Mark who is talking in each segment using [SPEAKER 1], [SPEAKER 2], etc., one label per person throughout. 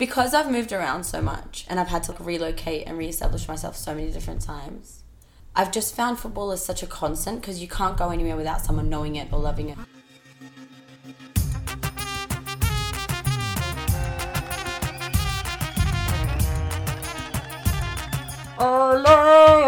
[SPEAKER 1] because I've moved around so much and I've had to relocate and reestablish myself so many different times, I've just found football is such a constant because you can't go anywhere without someone knowing it or loving it.
[SPEAKER 2] Ole,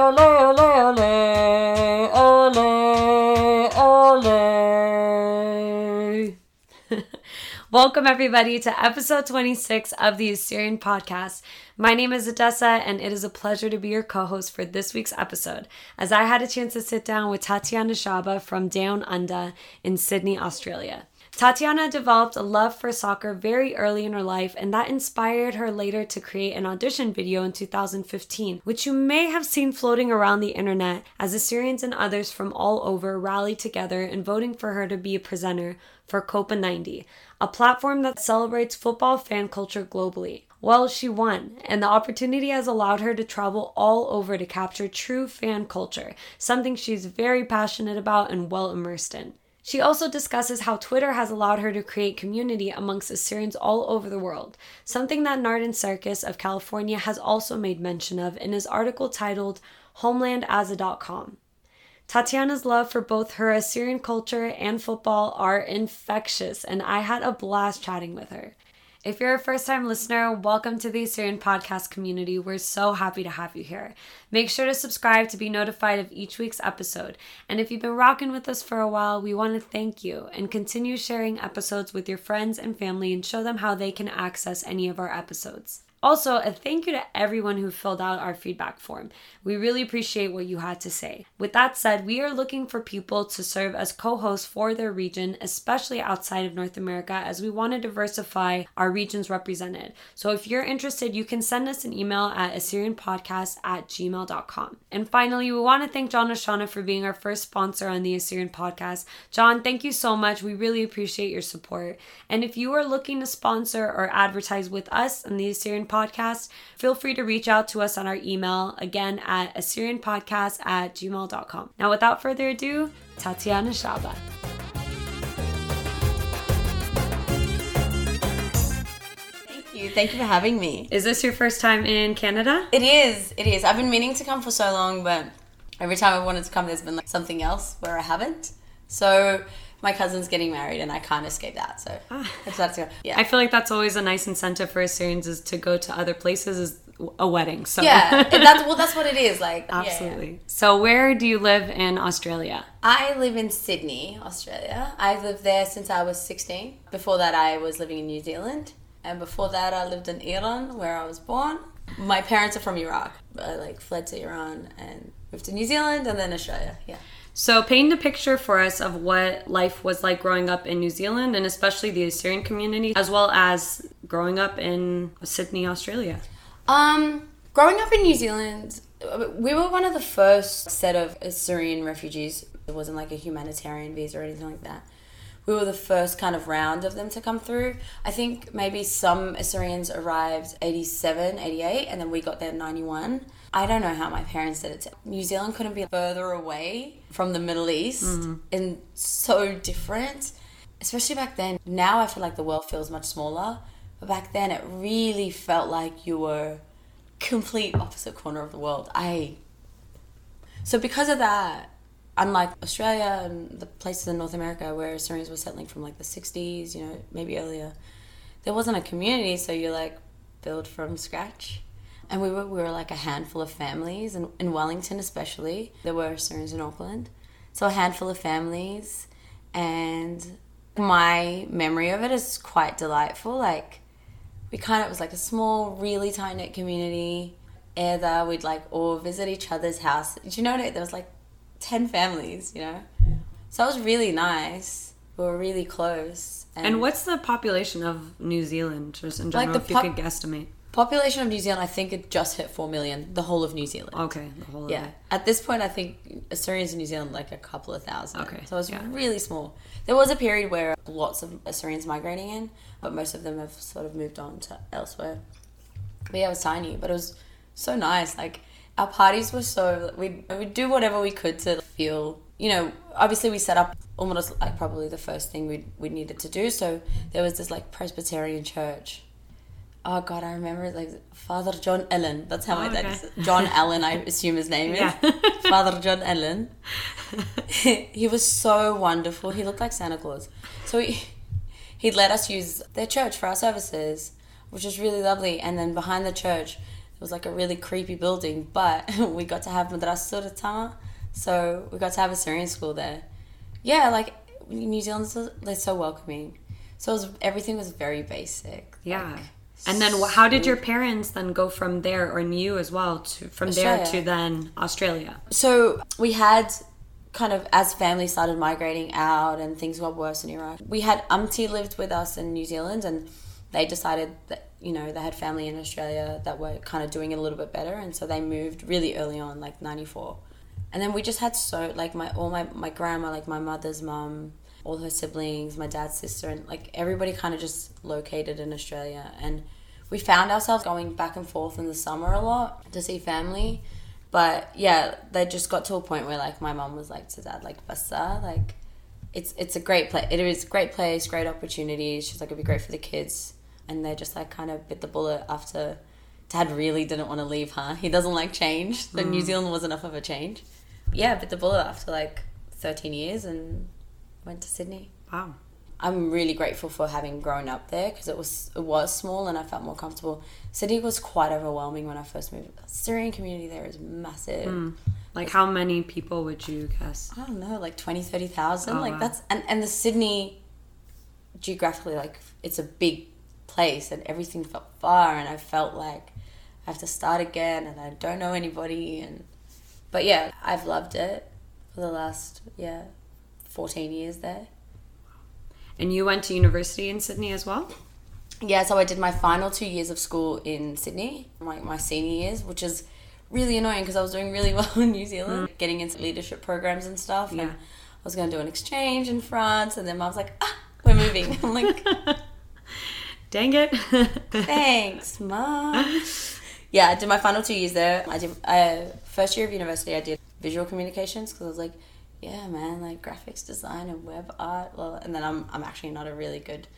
[SPEAKER 2] Welcome, everybody, to episode 26 of the Assyrian podcast. My name is Odessa, and it is a pleasure to be your co host for this week's episode, as I had a chance to sit down with Tatiana Shaba from Down Under in Sydney, Australia. Tatiana developed a love for soccer very early in her life, and that inspired her later to create an audition video in 2015, which you may have seen floating around the internet as Assyrians and others from all over rallied together in voting for her to be a presenter for Copa 90, a platform that celebrates football fan culture globally. Well, she won, and the opportunity has allowed her to travel all over to capture true fan culture, something she's very passionate about and well immersed in. She also discusses how Twitter has allowed her to create community amongst Assyrians all over the world, something that Narden Sarkis of California has also made mention of in his article titled HomelandAza.com. Tatiana's love for both her Assyrian culture and football are infectious, and I had a blast chatting with her. If you're a first time listener, welcome to the Assyrian podcast community. We're so happy to have you here. Make sure to subscribe to be notified of each week's episode. And if you've been rocking with us for a while, we want to thank you and continue sharing episodes with your friends and family and show them how they can access any of our episodes. Also, a thank you to everyone who filled out our feedback form. We really appreciate what you had to say. With that said, we are looking for people to serve as co hosts for their region, especially outside of North America, as we want to diversify our regions represented. So if you're interested, you can send us an email at AssyrianPodcast at gmail.com. And finally, we want to thank John Oshana for being our first sponsor on the Assyrian Podcast. John, thank you so much. We really appreciate your support. And if you are looking to sponsor or advertise with us on the Assyrian podcast, feel free to reach out to us on our email again at AssyrianPodcast at gmail.com. Now, without further ado, Tatiana Shaba.
[SPEAKER 1] Thank you. Thank you for having me.
[SPEAKER 2] Is this your first time in Canada?
[SPEAKER 1] It is. It is. I've been meaning to come for so long, but every time I wanted to come, there's been like something else where I haven't. So my cousin's getting married, and I can't escape that. So I decided to go. Yeah.
[SPEAKER 2] I feel like that's always a nice incentive for Assyrians is to go to other places is a wedding. So
[SPEAKER 1] yeah. that's well. That's what it is. Like yeah, yeah.
[SPEAKER 2] absolutely. So where do you live in Australia?
[SPEAKER 1] I live in Sydney, Australia. I've lived there since I was 16. Before that, I was living in New Zealand. And before that, I lived in Iran, where I was born. My parents are from Iraq. I like fled to Iran and moved to New Zealand and then Australia. Yeah.
[SPEAKER 2] So, paint a picture for us of what life was like growing up in New Zealand and especially the Assyrian community, as well as growing up in Sydney, Australia.
[SPEAKER 1] Um, growing up in New Zealand, we were one of the first set of Assyrian refugees. It wasn't like a humanitarian visa or anything like that. We were the first kind of round of them to come through. I think maybe some Assyrians arrived 87, 88, and then we got there 91. I don't know how my parents did it. New Zealand couldn't be further away from the Middle East
[SPEAKER 2] Mm-hmm.
[SPEAKER 1] and so different, especially back then. Now I feel like the world feels much smaller, but back then it really felt like you were complete opposite corner of the world. I so because of that, unlike Australia and the places in North America where Assyrians were settling from like the 60s, you know, maybe earlier, there wasn't a community, so you like build from scratch. And we were, we were like a handful of families, in, in Wellington especially. There were Assyrians in Auckland. So a handful of families. And my memory of it is quite delightful. Like, we kind of, was like a small, really tight knit community. Either we'd like all visit each other's house. Do you know what? There was like 10 families, you know? So it was really nice. We were really close.
[SPEAKER 2] And what's the population of New Zealand, just in
[SPEAKER 1] Like
[SPEAKER 2] general,
[SPEAKER 1] the
[SPEAKER 2] if you
[SPEAKER 1] pop-
[SPEAKER 2] could guesstimate?
[SPEAKER 1] Population of New Zealand, I think it just hit 4 million, the whole of New Zealand.
[SPEAKER 2] Okay, the whole
[SPEAKER 1] Yeah.
[SPEAKER 2] it.
[SPEAKER 1] At this point, I think Assyrians in New Zealand like a couple of thousand.
[SPEAKER 2] Okay,
[SPEAKER 1] So it was
[SPEAKER 2] yeah.
[SPEAKER 1] really small. There was a period where lots of Assyrians migrating in, but most of them have sort of moved on to elsewhere. But yeah, it was tiny, but it was so nice. Like our parties were so we we do whatever we could to feel. You know, obviously we set up almost like probably the first thing we we needed to do. So there was this like Presbyterian church oh god, I remember it like Father John Ellen. That's how oh, my
[SPEAKER 2] Oh,
[SPEAKER 1] dad
[SPEAKER 2] okay.
[SPEAKER 1] is. John Allen, I assume his name is.
[SPEAKER 2] Yeah.
[SPEAKER 1] Father John Ellen. he was so wonderful. He looked like Santa Claus. So he he let us use their church for our services, which was really lovely. And then behind the church, was like a really creepy building, but we got to have madrasa tama, so we got to have Assyrian school there. Yeah, like New Zealand's they're so welcoming. So it was, everything was very basic.
[SPEAKER 2] Yeah.
[SPEAKER 1] like,
[SPEAKER 2] and then how did your parents then go from there, or you as well, to from there to then Australia?
[SPEAKER 1] So we had kind of as family started migrating out and things got worse in Iraq. We had Umti lived with us in New Zealand and they decided that you know they had family in Australia that were kind of doing it a little bit better and so they moved really early on like 94. And then we just had so like my all my my grandma like my mother's mum all her siblings, my dad's sister, and like everybody kind of just located in Australia. And we found ourselves going back and forth in the summer a lot to see family. But yeah, they just got to a point where like my mom was like to dad, like Basa, like it's it's a great place. It is a great place, great opportunities. She's like it'd be great for the kids, and they just like kind of bit the bullet after. Dad really didn't want to leave, huh? He doesn't like change. So New mm. Zealand was enough of a change. Yeah, bit the bullet after like thirteen years and went to Sydney.
[SPEAKER 2] Wow.
[SPEAKER 1] I'm really grateful for having grown up there because it was it was small and I felt more comfortable. Sydney was quite overwhelming when I first moved. The Syrian community there is massive. Mm.
[SPEAKER 2] Like how many people would you guess?
[SPEAKER 1] I don't know, like 20, 30,000.
[SPEAKER 2] Oh,
[SPEAKER 1] like
[SPEAKER 2] wow.
[SPEAKER 1] that's and and the Sydney geographically like it's a big place and everything felt far and I felt like I have to start again and I don't know anybody and but yeah, I've loved it for the last yeah 14 years there.
[SPEAKER 2] And you went to university in Sydney as well?
[SPEAKER 1] Yeah, so I did my final two years of school in Sydney, like my senior years, which is really annoying because I was doing really well in New Zealand, getting into leadership programs and stuff.
[SPEAKER 2] Yeah.
[SPEAKER 1] And I was going to do an exchange in France, and then I was like, ah, we're moving. I'm like,
[SPEAKER 2] Dang it.
[SPEAKER 1] thanks, mom. Yeah, I did my final two years there. I did uh, first year of university. I did visual communications because I was like, yeah, man, like graphics design and web art. Well, and then I'm I'm actually not a really good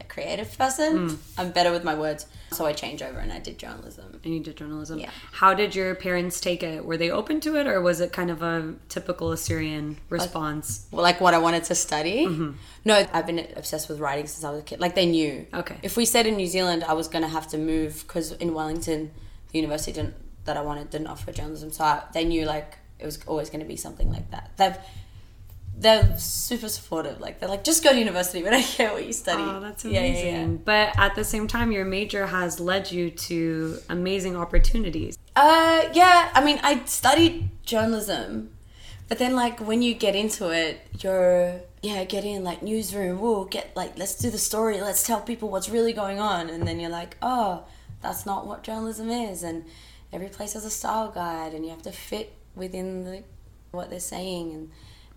[SPEAKER 1] like, creative person. Mm. I'm better with my words, so I changed over and I did journalism.
[SPEAKER 2] and you did journalism.
[SPEAKER 1] Yeah.
[SPEAKER 2] How did your parents take it? Were they open to it or was it kind of a typical Assyrian uh, response?
[SPEAKER 1] Well, like what I wanted to study. Mm-hmm. No, I've been obsessed with writing since I was a kid. Like they knew.
[SPEAKER 2] Okay.
[SPEAKER 1] If we said in New Zealand, I was gonna have to move because in Wellington, the university didn't that I wanted didn't offer journalism, so I, they knew like it was always gonna be something like that. They've they're super supportive. Like they're like, just go to university. We don't care what you study.
[SPEAKER 2] Oh, that's
[SPEAKER 1] Yeah,
[SPEAKER 2] amazing.
[SPEAKER 1] yeah, yeah.
[SPEAKER 2] But at the same time, your major has led you to amazing opportunities.
[SPEAKER 1] Uh, yeah. I mean, I studied journalism, but then like when you get into it, you're yeah, get in like newsroom. We'll get like let's do the story. Let's tell people what's really going on, and then you're like, oh, that's not what journalism is, and every place has a style guide, and you have to fit within the what they're saying, and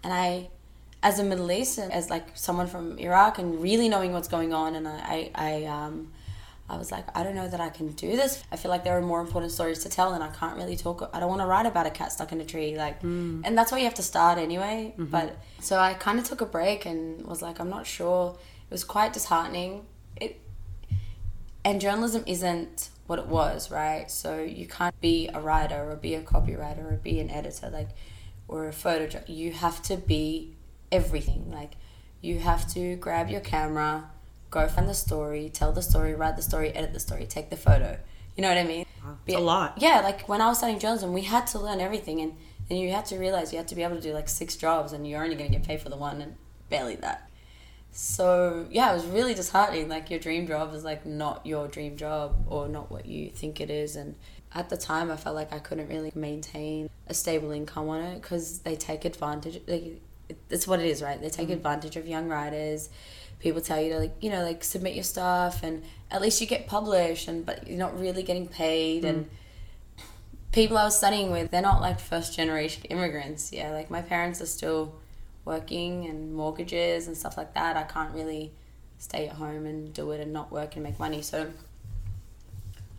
[SPEAKER 1] and I. As a Middle Eastern, as like someone from Iraq, and really knowing what's going on, and I, I, I um, I was like, I don't know that I can do this. I feel like there are more important stories to tell, and I can't really talk. I don't want to write about a cat stuck in a tree, like, and that's where you have to start anyway. But so I kind of took a break and was like, I'm not sure. It was quite disheartening. It and journalism isn't what it was, right? So you can't be a writer or be a copywriter or be an editor, like, or a photo. job. You have to be everything. Like, you have to grab your camera, go find the story, tell the story, write the story, edit the story, take the photo. You know what I mean?
[SPEAKER 2] It's a lot.
[SPEAKER 1] Yeah, like when I was studying journalism, we had to learn everything, and then you had to realize you had to be able to do like six jobs, and you're only going to get paid for the one, and barely that. So yeah, it was really disheartening. Like your dream job is like not your dream job, or not what you think it is, and at the time, I felt like I couldn't really maintain a stable income on it because they take advantage. Like it's what it is, right? They take mm-hmm. advantage of young writers. People tell you to like you know like submit your stuff, and at least you get published, and but you're not really getting paid and mm. people I was studying with, they're not like first generation immigrants. Yeah, like my parents are still working and mortgages and stuff like that. I can't really stay at home and do it and not work and make money. So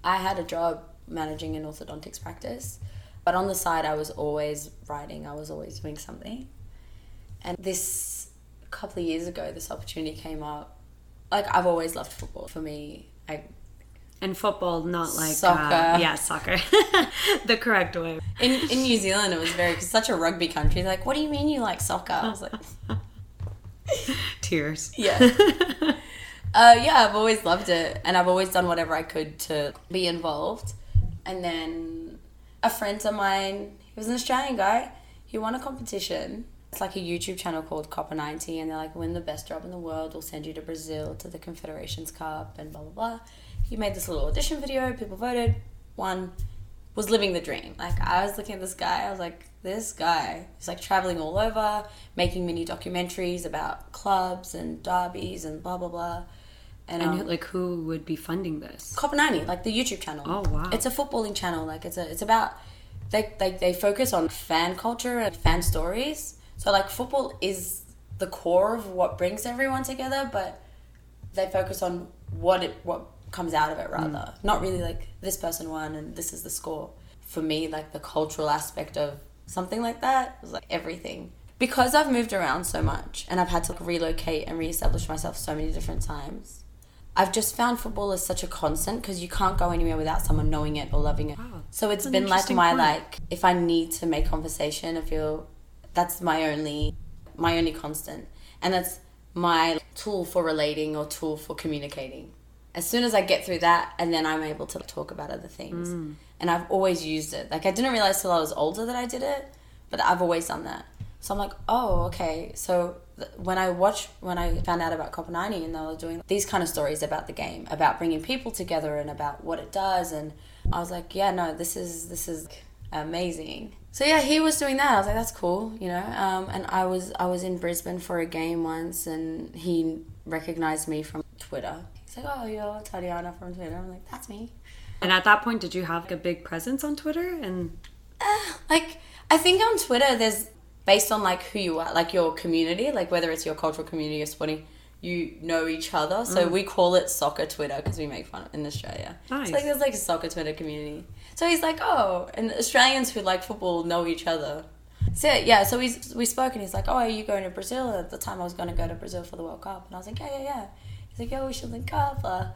[SPEAKER 1] I had a job managing an orthodontics practice, but on the side, I was always writing, I was always doing something. And this couple of years ago, this opportunity came up. Like, I've always loved football. For me, I
[SPEAKER 2] And football, not like
[SPEAKER 1] Soccer.
[SPEAKER 2] Uh, yeah, soccer, the correct way.
[SPEAKER 1] In, in New Zealand, it was very, cause such a rugby country. Like, what do you mean you like soccer? I was like,
[SPEAKER 2] Tears.
[SPEAKER 1] yeah. uh, yeah, I've always loved it. And I've always done whatever I could to be involved. And then a friend of mine, he was an Australian guy, he won a competition. It's like a YouTube channel called Copa 90, and they're like, win the best job in the world, we'll send you to Brazil to the Confederations Cup, and blah, blah, blah. He made this little audition video, people voted, won, was living the dream. Like, I was looking at this guy, I was like, this guy is like traveling all over, making mini documentaries about clubs and derbies and blah, blah, blah. And,
[SPEAKER 2] And
[SPEAKER 1] um,
[SPEAKER 2] like, who would be funding this?
[SPEAKER 1] 90, like the YouTube channel.
[SPEAKER 2] Oh, wow.
[SPEAKER 1] It's a footballing channel. Like it's a it's about they they, they focus on fan culture and fan stories. So like football is the core of what brings everyone together, but they focus on what it what comes out of it rather. Not really like this person won and this is the score. For me, like the cultural aspect of something like that was like everything. Because I've moved around so much and I've had to like, relocate and reestablish myself so many different times. I've just found football is such a constant because you can't go anywhere without someone knowing it or loving it.
[SPEAKER 2] Wow.
[SPEAKER 1] So it's
[SPEAKER 2] That's
[SPEAKER 1] been like my
[SPEAKER 2] point.
[SPEAKER 1] like if I need to make conversation, I feel that's my only my only constant, and that's my tool for relating or tool for communicating. As soon as I get through that, and then I'm able to talk about other things,
[SPEAKER 2] Mm.
[SPEAKER 1] and I've always used it. Like I didn't realize till I was older that I did it, but I've always done that. So I'm like, oh, okay. So when I watched, when I found out about 90 and they were doing these kind of stories about the game, about bringing people together and about what it does, and I was like, yeah, no, this is this is amazing. So yeah, he was doing that. I was like, that's cool, you know. Um, and I was I was in Brisbane for a game once, and he recognized me from Twitter. He's like, oh, you're Tatiana from Twitter. I'm like, that's me.
[SPEAKER 2] And at that point, did you have like, a big presence on Twitter? And
[SPEAKER 1] like I think on Twitter there's based on like who you are, like your community, like whether it's your cultural community or sporting, you know each other. So we call it soccer Twitter because we make fun in Australia.
[SPEAKER 2] Nice.
[SPEAKER 1] It's like there's like a soccer Twitter community. So he's like, oh, and Australians who like football know each other. So yeah, so we we spoke and he's like, oh, are you going to Brazil? At the time I was going to go to Brazil for the World Cup, and I was like, yeah, yeah, yeah. He's like, yeah, we should link up. Uh,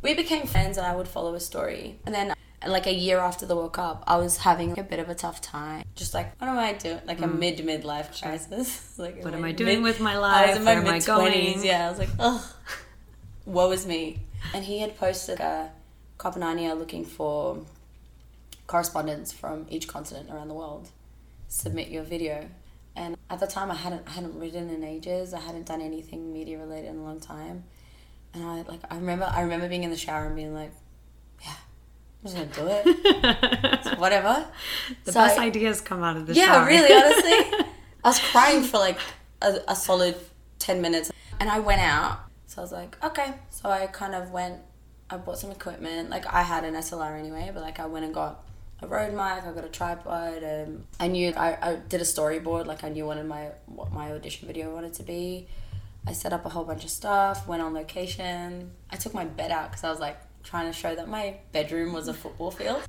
[SPEAKER 1] we became friends, and I would follow his story, and then. Like a year after the World Cup, I was having a bit of a tough time. Just like, what am I doing? Like a mid midlife crisis. like
[SPEAKER 2] Mm. what am I doing
[SPEAKER 1] mid-
[SPEAKER 2] with my life?
[SPEAKER 1] I was in my
[SPEAKER 2] Where am I
[SPEAKER 1] mid twenties. Yeah, I was like, ugh, woe is me. And he had posted a Copa 90 looking for correspondents from each continent around the world. Submit your video. And at the time, I hadn't I hadn't written in ages. I hadn't done anything media related in a long time. And I like I remember I remember being in the shower and being like, yeah, I'm just gonna do it. Whatever.
[SPEAKER 2] the
[SPEAKER 1] So
[SPEAKER 2] best
[SPEAKER 1] I-
[SPEAKER 2] ideas come out of the
[SPEAKER 1] yeah,
[SPEAKER 2] shower.
[SPEAKER 1] really, honestly. I was crying for like a, a solid 10 minutes. And I went out. So I was like, okay. So I kind of went, I bought some equipment. Like I had an SLR anyway, but like I went and got a Rode mic, I got a tripod. Um, I knew, I, I did a storyboard. Like I knew what my, what my audition video wanted to be. I set up a whole bunch of stuff, went on location. I took my bed out because I was like trying to show that my bedroom was a football field.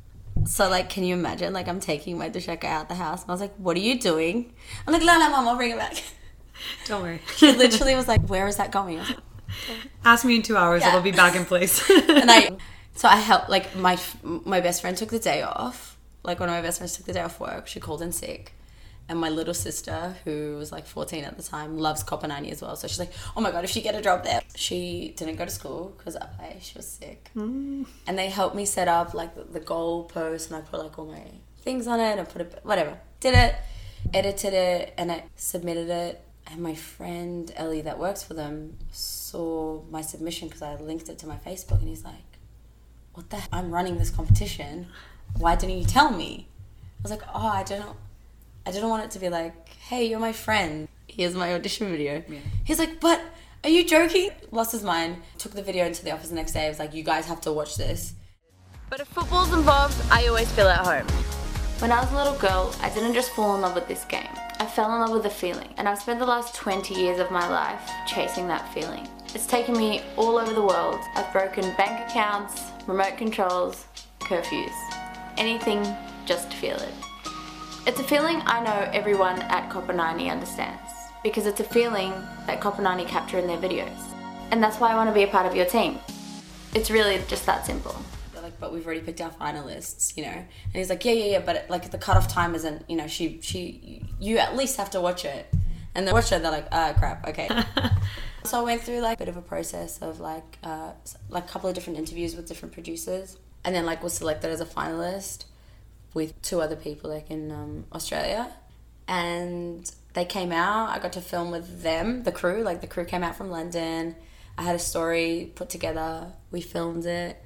[SPEAKER 1] So like, can you imagine? Like, I'm taking my Dusheka out the house, and I was like, "What are you doing?" I'm like, "No, no, mom, I'll bring it back."
[SPEAKER 2] Don't worry.
[SPEAKER 1] She literally was like, "Where is that going?" Like,
[SPEAKER 2] Ask me in two hours.
[SPEAKER 1] Yeah.
[SPEAKER 2] It'll be back in place.
[SPEAKER 1] and I, so I helped. Like my my best friend took the day off. Like one of my best friends took the day off work. She called in sick, and my little sister, who was like 14 at the time, loves Copa 90 as well. So she's like, "Oh my god, if she get a job there." She didn't go to school because I she was sick, mm. and they helped me set up like the, the goal post, and I put like all my things on it, and I put it whatever. Did it, edited it, and I submitted it. And my friend Ellie, that works for them, saw my submission because I linked it to my Facebook, and he's like, "What the? Heck? I'm running this competition. Why didn't you tell me?" I was like, "Oh, I don't. I didn't want it to be like, hey, you're my friend. Here's my audition video."
[SPEAKER 2] Yeah.
[SPEAKER 1] He's like, "But are you joking?" Lost his mind. Took the video into the office the next day. I was like, "You guys have to watch this."
[SPEAKER 3] But if football's involved, I always feel at home.
[SPEAKER 1] When I was a little girl, I didn't just fall in love with this game. I fell in love with the feeling, and I've spent the last 20 years of my life chasing that feeling. It's taken me all over the world. I've broken bank accounts, remote controls, curfews. Anything just to feel it. It's a feeling I know everyone at Copa 90 understands, because it's a feeling that Copa 90 capture in their videos. And that's why I want to be a part of your team. It's really just that simple. Like, but we've already picked our finalists, you know. And he's like, yeah, yeah, yeah, but like the cutoff time isn't, you know, she, she, you at least have to watch it. And they watch it, they're like, ah, crap, okay. so I went through like a bit of a process of like, uh, like a couple of different interviews with different producers, and then like was selected as a finalist with two other people like in um, Australia, and they came out. I got to film with them, the crew. Like the crew came out from London. I had a story put together. We filmed it,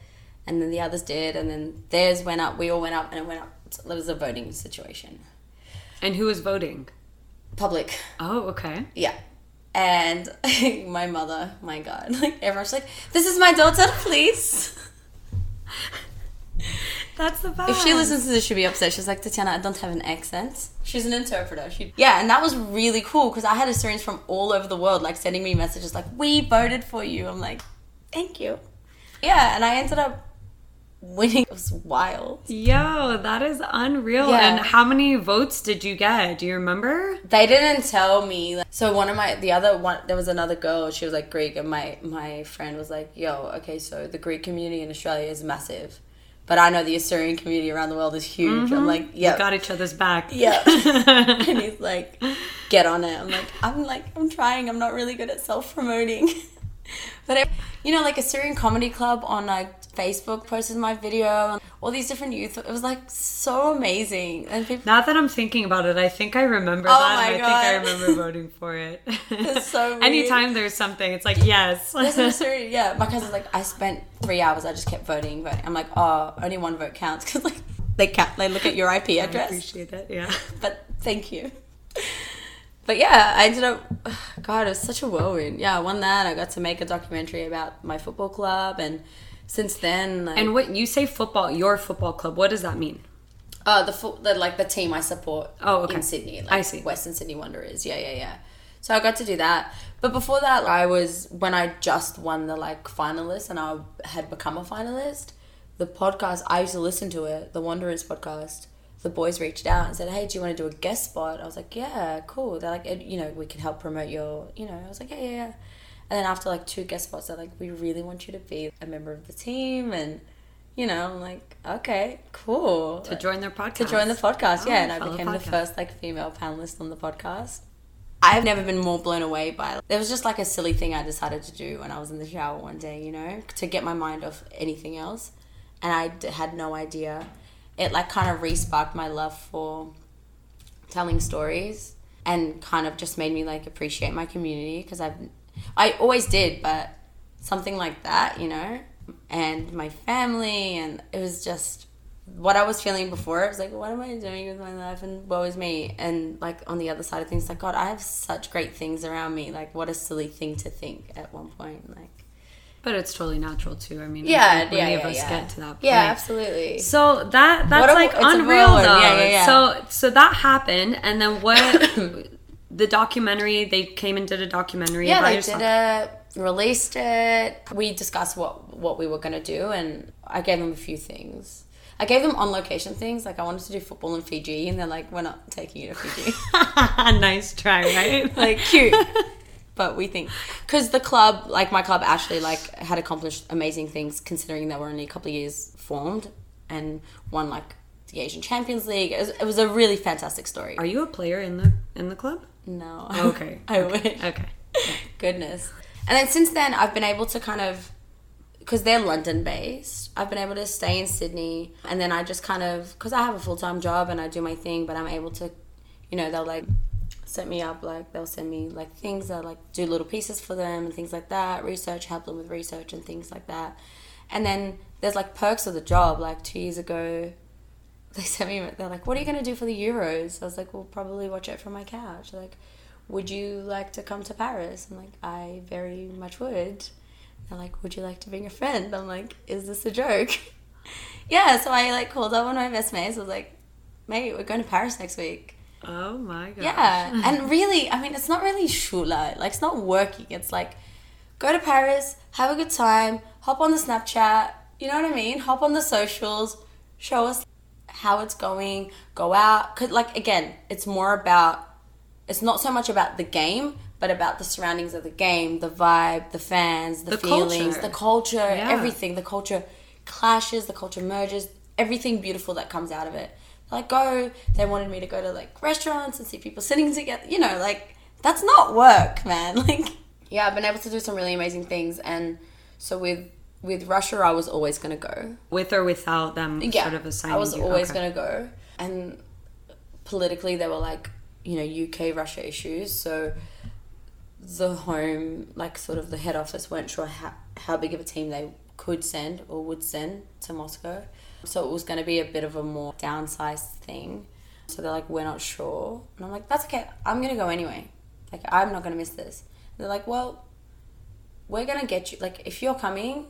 [SPEAKER 1] and then the others did, and then theirs went up. We all went up, and it went up. It was a voting situation.
[SPEAKER 2] And who was voting?
[SPEAKER 1] Public,
[SPEAKER 2] Oh, okay.
[SPEAKER 1] yeah. And my mother, my God, like everyone's like, "This is my daughter, please."
[SPEAKER 2] That's the best.
[SPEAKER 1] If she listens to this, she'll be upset. She's like, Tatiana, I don't have an accent. She's an interpreter. She, yeah, and that was really cool because I had Assyrians from all over the world like sending me messages like, "We voted for you." I'm like, "Thank you." Yeah, and I ended up winning. It was wild.
[SPEAKER 2] Yo, that is unreal.
[SPEAKER 1] Yeah.
[SPEAKER 2] And how many votes did you get? Do you remember?
[SPEAKER 1] They didn't tell me. So one of my, the other one, there was another girl. She was like Greek, and my my friend was like, "Yo, okay, so the Greek community in Australia is massive, but I know the Assyrian community around the world is huge." I'm mm-hmm.
[SPEAKER 2] like,
[SPEAKER 1] "Yeah,
[SPEAKER 2] got each other's back.
[SPEAKER 1] Yeah. and he's like, get on it. I'm like, I'm like, I'm trying. I'm not really good at self promoting. but, I, you know, like Assyrian comedy club on like Facebook posted my video and all these different youth. It was like so amazing. And people,
[SPEAKER 2] Now that I'm thinking about it, I think I remember
[SPEAKER 1] Oh
[SPEAKER 2] that.
[SPEAKER 1] my
[SPEAKER 2] and I think I remember voting for it.
[SPEAKER 1] It's so weird.
[SPEAKER 2] Anytime there's something, it's like, yes.
[SPEAKER 1] Yeah. My cousin's like, I spent three hours. I just kept voting, voting. I'm like, oh, only one vote counts because like they count. They look at your IP address.
[SPEAKER 2] I appreciate it, yeah.
[SPEAKER 1] but thank you. But yeah, I ended up. God, it was such a whirlwind. Yeah, I won that. I got to make a documentary about my football club, and since then, like,
[SPEAKER 2] And when you say football, your football club, what does that mean?
[SPEAKER 1] uh, the, fo- the like the team I support.
[SPEAKER 2] Oh, okay.
[SPEAKER 1] In Sydney, like
[SPEAKER 2] I see.
[SPEAKER 1] Western Sydney Wanderers. Yeah, yeah, yeah. So I got to do that. But before that, I was when I just won the like finalist, and I had become a finalist. The podcast I used to listen to it, the Wanderers podcast. The boys reached out and said, "Hey, do you want to do a guest spot?" I was like, "Yeah, cool." They're like, "Eh, "You know, we can help promote your," you know. I was like, "Yeah, yeah, yeah." And then after like two guest spots, they're like, "We really want you to be a member of the team," and you know, I'm like, "Okay, cool."
[SPEAKER 2] To join their podcast.
[SPEAKER 1] to join the podcast.
[SPEAKER 2] Oh,
[SPEAKER 1] yeah, and I
[SPEAKER 2] oh,
[SPEAKER 1] became the
[SPEAKER 2] podcast.
[SPEAKER 1] first like female panelist on the podcast. I've never been more blown away by it. There was just like a silly thing I decided to do when I was in the shower one day, you know, to get my mind off anything else, and I d- had no idea. It like kind of re-sparked my love for telling stories and kind of just made me like appreciate my community because I've I always did, but something like that, you know, and my family, and it was just what I was feeling before. It was like, what am I doing with my life, and woe is me. And like on the other side of things, like God, I have such great things around me. Like, what a silly thing to think at one point. Like,
[SPEAKER 2] But it's totally natural too. I mean,
[SPEAKER 1] yeah,
[SPEAKER 2] think
[SPEAKER 1] yeah,
[SPEAKER 2] many
[SPEAKER 1] yeah,
[SPEAKER 2] of us
[SPEAKER 1] yeah.
[SPEAKER 2] get to that point.
[SPEAKER 1] Yeah, absolutely.
[SPEAKER 2] So that that's
[SPEAKER 1] a-
[SPEAKER 2] like unreal though.
[SPEAKER 1] Yeah, yeah, yeah.
[SPEAKER 2] So so that happened, and then what? the documentary they came and did a documentary.
[SPEAKER 1] yeah, they did it, released it. We discussed what what we were gonna do, and I gave them a few things. I gave them on location things. Like I wanted to do football in Fiji, and they're like, "We're not taking you to Fiji."
[SPEAKER 2] nice try, right?
[SPEAKER 1] like cute. But we think because the club, like my club, actually like had accomplished amazing things considering they were only a couple of years formed and won like the Asian Champions League. It was, it was a really fantastic story.
[SPEAKER 2] Are you a player in the in the club?
[SPEAKER 1] No,
[SPEAKER 2] Okay.
[SPEAKER 1] I
[SPEAKER 2] okay.
[SPEAKER 1] wish.
[SPEAKER 2] Okay.
[SPEAKER 1] Goodness. And then since then, I've been able to kind of, because they're London based, I've been able to stay in Sydney. And then I just kind of, because I have a full time job and I do my thing, but I'm able to, you know, they'll like set me up, like, they'll send me like things, I'll like do little pieces for them and things like that, research, help them with research and things like that. And then there's like perks of the job. Like two years ago, they sent me, they're like, what are you going to do for the Euros? I was like, well, probably watch it from my couch. They're like, would you like to come to Paris? I'm like, I very much would. They're like, would you like to bring a friend? I'm like, is this a joke? yeah, so I like called up one of my best mates. I was like, mate, we're going to Paris next week.
[SPEAKER 2] Oh my god.
[SPEAKER 1] Yeah, and really, I mean, it's not really shula. Like, it's not working. It's like, go to Paris, have a good time, hop on the Snapchat. You know what I mean? Hop on the socials, show us how it's going, go out. Cause, like, again, it's more about. It's not so much about the game, but about the surroundings of the game, the vibe, the fans, the,
[SPEAKER 2] The
[SPEAKER 1] feelings,
[SPEAKER 2] culture.
[SPEAKER 1] the culture,
[SPEAKER 2] Yeah.
[SPEAKER 1] everything. The culture clashes, the culture merges, everything beautiful that comes out of it. Like go, they wanted me to go to like restaurants and see people sitting together. You know, like that's not work, man. Like yeah, I've been able to do some really amazing things, and so with with Russia, I was always gonna go.
[SPEAKER 2] With or without them
[SPEAKER 1] Yeah,
[SPEAKER 2] sort of assigning
[SPEAKER 1] I was
[SPEAKER 2] you.
[SPEAKER 1] always
[SPEAKER 2] okay.
[SPEAKER 1] gonna go, and politically there were like you know UK Russia issues, so the home like sort of the head office weren't sure how how big of a team they could send or would send to Moscow, so it was going to be a bit of a more downsized thing. So they're like, we're not sure, and I'm like, that's okay, I'm gonna go anyway. Like I'm not gonna miss this. they're like, well, we're gonna get you. Like if you're coming,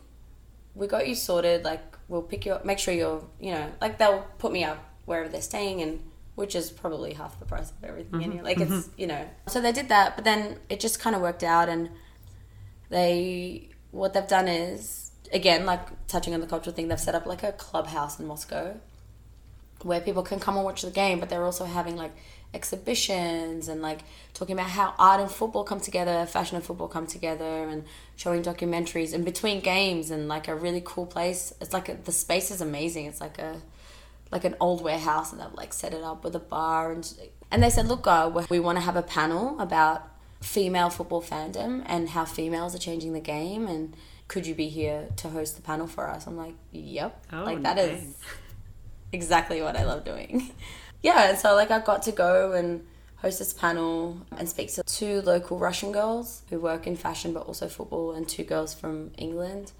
[SPEAKER 1] we got you sorted. Like we'll pick you up. Make sure you're, you know, like they'll put me up wherever they're staying, and which is probably half the price of everything. Anyway, mm-hmm. like it's mm-hmm. you know. So they did that, but then it just kind of worked out, and they what they've done is again like touching on the cultural thing. They've set up like a clubhouse in Moscow where people can come and watch the game, but they're also having like exhibitions and like talking about how art and football come together, fashion and football come together, and showing documentaries in between games and like a really cool place. It's like a, the space is amazing. It's like a like an old warehouse, and they've like set it up with a bar and and they said, look, uh, we want to have a panel about female football fandom and how females are changing the game and could you be here to host the panel for us? I'm like, yep.
[SPEAKER 2] Oh,
[SPEAKER 1] like that is
[SPEAKER 2] nice.
[SPEAKER 1] exactly what I love doing. yeah, and so like I got to go and host this panel and speak to two local Russian girls who work in fashion but also football and two girls from England.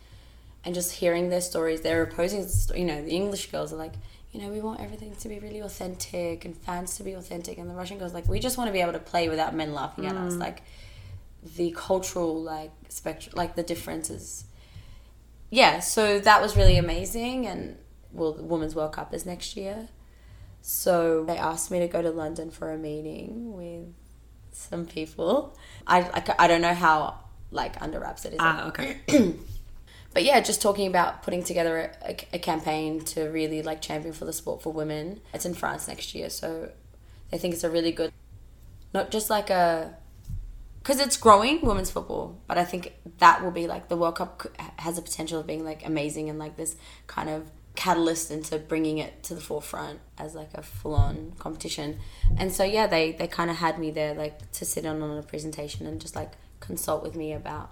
[SPEAKER 1] And just hearing their stories, they're opposing, you know, the English girls are like, you know, we want everything to be really authentic and fans to be authentic. And the Russian girls like, we just want to be able to play without men laughing at us. Mm. Like the cultural like spectrum, like the differences. Yeah, so that was really amazing. And well, the Women's World Cup is next year. So they asked me to go to London for a meeting with some people. I, I, I don't know how like under wraps it is.
[SPEAKER 2] Ah, okay.
[SPEAKER 1] But yeah, just talking about putting together a, a, a campaign to really like champion for the sport for women. It's in France next year, so they think it's a really good, not just like a, because it's growing women's football, but I think that will be like the World Cup has the potential of being like amazing and like this kind of catalyst into bringing it to the forefront as like a full on competition. And so yeah, they they kind of had me there like to sit on on a presentation and just like consult with me about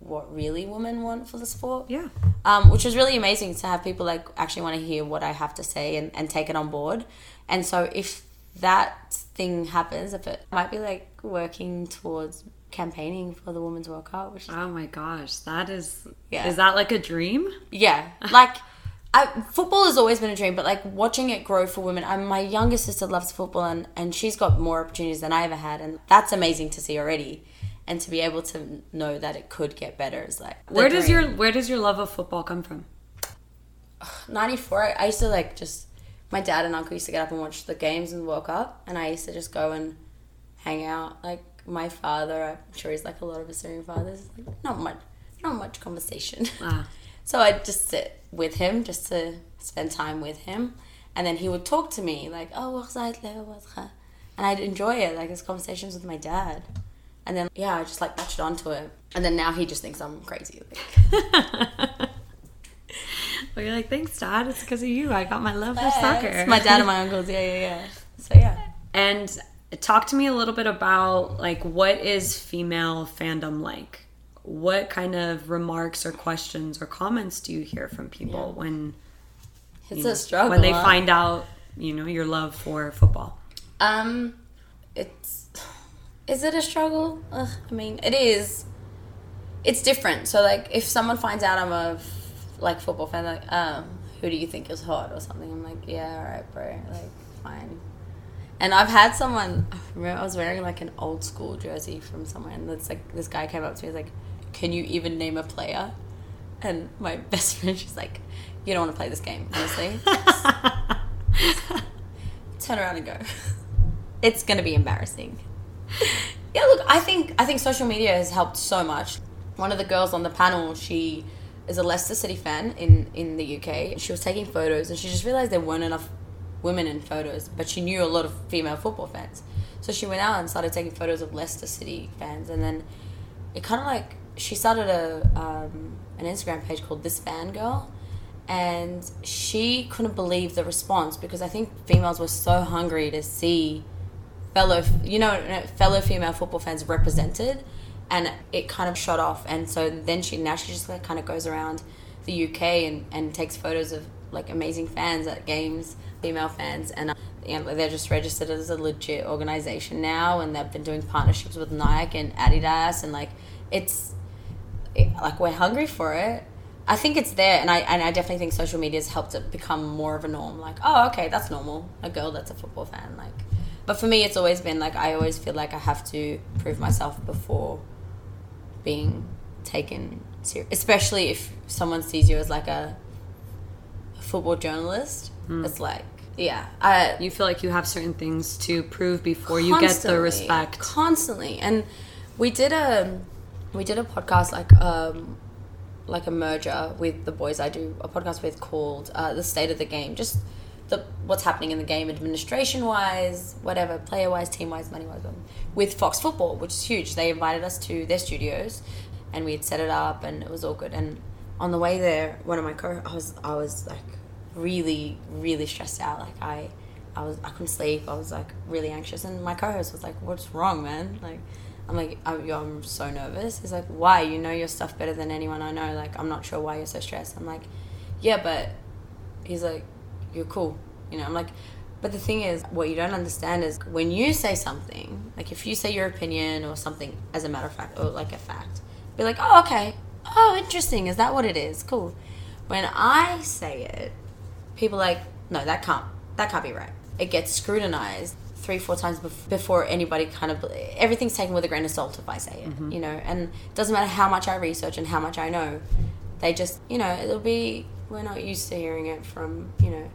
[SPEAKER 1] what really women want for the sport
[SPEAKER 2] Yeah.
[SPEAKER 1] um, which was really amazing to have people like actually want to hear what I have to say and, and take it on board. And so if that thing happens, if it might be like working towards campaigning for the Women's World Cup, which
[SPEAKER 2] Oh my gosh, that is.
[SPEAKER 1] Yeah.
[SPEAKER 2] Is that like a dream?
[SPEAKER 1] yeah, like. I, football has always been a dream, but like watching it grow for women. I, my younger sister loves football, and, and she's got more opportunities than I ever had, and that's amazing to see already. And to be able to know that it could get better is like
[SPEAKER 2] Where does
[SPEAKER 1] dream.
[SPEAKER 2] your Where does your love of football come from?
[SPEAKER 1] 94 I, I used to like just my dad and uncle used to get up and watch the games and the World Cup and I used to just go and hang out like my father I'm sure he's like a lot of Assyrian fathers like not much not much conversation
[SPEAKER 2] Ah.
[SPEAKER 1] so I'd just sit with him just to spend time with him. And then he would talk to me like oh what's that? And I'd enjoy it like his conversations with my dad. And then yeah I just like latched onto it. And then now he just thinks I'm crazy. Like,
[SPEAKER 2] Well, you're like, thanks, Dad. It's because of you. I got my love for soccer.
[SPEAKER 1] My dad and my uncles. Yeah yeah yeah. So yeah.
[SPEAKER 2] And talk to me a little bit about like what is female fandom like? What kind of remarks or questions or comments do you hear from people when
[SPEAKER 1] It's a struggle.
[SPEAKER 2] when they find out you know your love for football?
[SPEAKER 1] Um, it's is it a struggle? Ugh, I mean, it is. It's different. So like, if someone finds out I'm a f- like football fan, like, um, who do you think is hot or something? I'm like, yeah, all right, bro, like, fine. And I've had someone. I remember I was wearing like an old school jersey from somewhere, and it's like this guy came up to me, he's like, "Can you even name a player?" And my best friend, she's like, "You don't want to play this game, honestly." turn around and go. It's gonna be embarrassing. yeah, look, I think I think social media has helped so much. One of the girls on the panel, she is a Leicester City fan in in the UK. She was taking photos and she just realized there weren't enough women in photos, but she knew a lot of female football fans. So she went out and started taking photos of Leicester City fans, and then it kind of like she started a um, an Instagram page called This Fan Girl, and she couldn't believe the response because I think females were so hungry to see fellow, you know, fellow female football fans represented, and it kind of shot off. And so then she now she just like kind of goes around the UK and, and takes photos of like amazing fans at games, female fans, and uh, they're just registered as a legit organization now, and they've been doing partnerships with Nike and Adidas, and like it's it, like we're hungry for it. I think it's there, and I and I definitely think social media has helped it become more of a norm. Like, oh, okay, that's normal. A girl that's a football fan, like. But for me, it's always been like I always feel like I have to prove myself before being taken serious, especially if someone sees you as like a, a football journalist. Hmm. It's like, yeah, I
[SPEAKER 2] You feel like you have certain things to prove before you get the respect.
[SPEAKER 1] constantly and we did a we did a podcast like um like a merger with the boys. I do a podcast with called uh, the state of the game. Just the what's happening in the game administration wise whatever player wise team wise money wise with fox football which is huge. They invited us to their studios and we had set it up and it was all good. And on the way there one of my co i was i was like really really stressed out. Like i I was I couldn't sleep. I was like really anxious, and my co-host was like, "What's wrong, man?" Like, I'm like, I'm, I'm so nervous. He's like, "Why? You know your stuff better than anyone I know. Like, I'm not sure why you're so stressed." I'm like, "Yeah, but," he's like, "You're cool." You know, I'm like, but the thing is, what you don't understand is when you say something, like if you say your opinion or something as a matter of fact or like a fact, be like, "Oh, okay. Oh, interesting. Is that what it is? Cool." When I say it, people like, "No, that can't. That can't be right." It gets scrutinized three, four times bef- before anybody kind of everything's taken with a grain of salt if I say it, you know. And it doesn't matter how much I research and how much I know, they just, you know, it'll be we're not used to hearing it from, you know.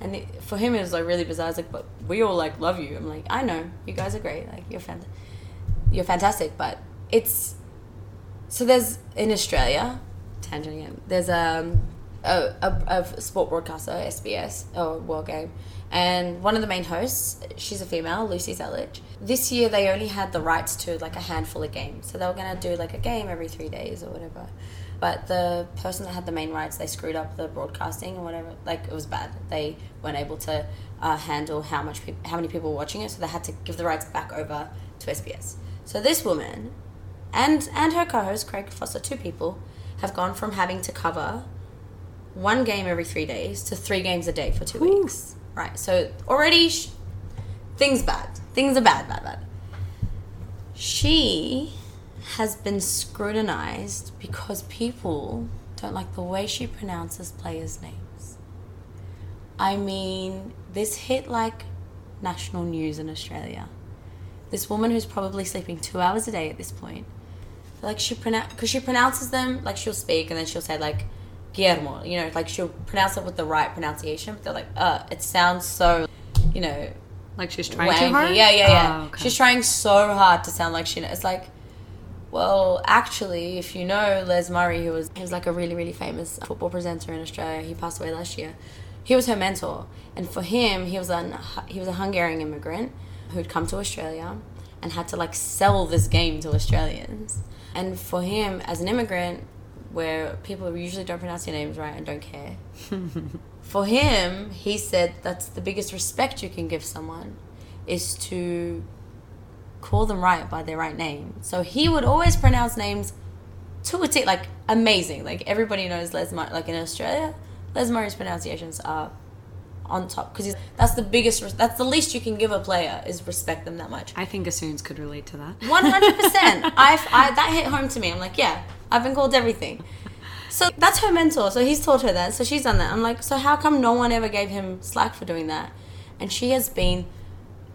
[SPEAKER 1] And it, for him, it was like really bizarre. It's like, but we all like love you. I'm like, I know you guys are great. Like you're fan- you're fantastic. But it's so there's in Australia, tangent again. There's um, a, a, sport broadcaster, SBS or World Game, and one of the main hosts, she's a female, Lucy Zelić. This year they only had the rights to like a handful of games, so they were gonna do like a game every three days or whatever. But the person that had the main rights, they screwed up the broadcasting or whatever. Like it was bad. They weren't able to uh, handle how much peop how many people were watching it, so they had to give the rights back over to SBS. So this woman and and her co-host Craig Foster, two people, have gone from having to cover one game every three days to three games a day for two weeks. Right. So already sh- things bad. Things are bad, bad, bad. She has been scrutinized because people don't like the way she pronounces players' names. I mean, this hit like national news in Australia. This woman who's probably sleeping two hours a day at this point like she pronounce because she pronounces them like she'll speak and then she'll say like Guillermo, you know, like she'll pronounce it with the right pronunciation. But they're like, uh, it sounds so, you know,
[SPEAKER 2] Like she's trying too hard.
[SPEAKER 1] Yeah, yeah, yeah.
[SPEAKER 2] Oh, okay.
[SPEAKER 1] She's trying so hard to sound like she. It's like, well, actually, if you know Les Murray, who was he was like a really really famous football presenter in Australia. He passed away last year. He was her mentor, and for him, he was an he was a Hungarian immigrant who'd come to Australia and had to like sell this game to Australians. And for him, as an immigrant, where people usually don't pronounce your names right and don't care, for him, he said that's the biggest respect you can give someone is to call them right by their right name. So he would always pronounce names to a T, like amazing. Like everybody knows Les Murray, like in Australia, Les Murray's pronunciations are on top because that's the biggest, that's the least you can give a player is respect them that much.
[SPEAKER 2] I think Assyrians could relate to that.
[SPEAKER 1] One hundred percent. I I- that hit home to me. I'm like, yeah, I've been called everything. So that's her mentor. So he's taught her that. So she's done that. I'm like, so how come no one ever gave him slack for doing that? And she has been.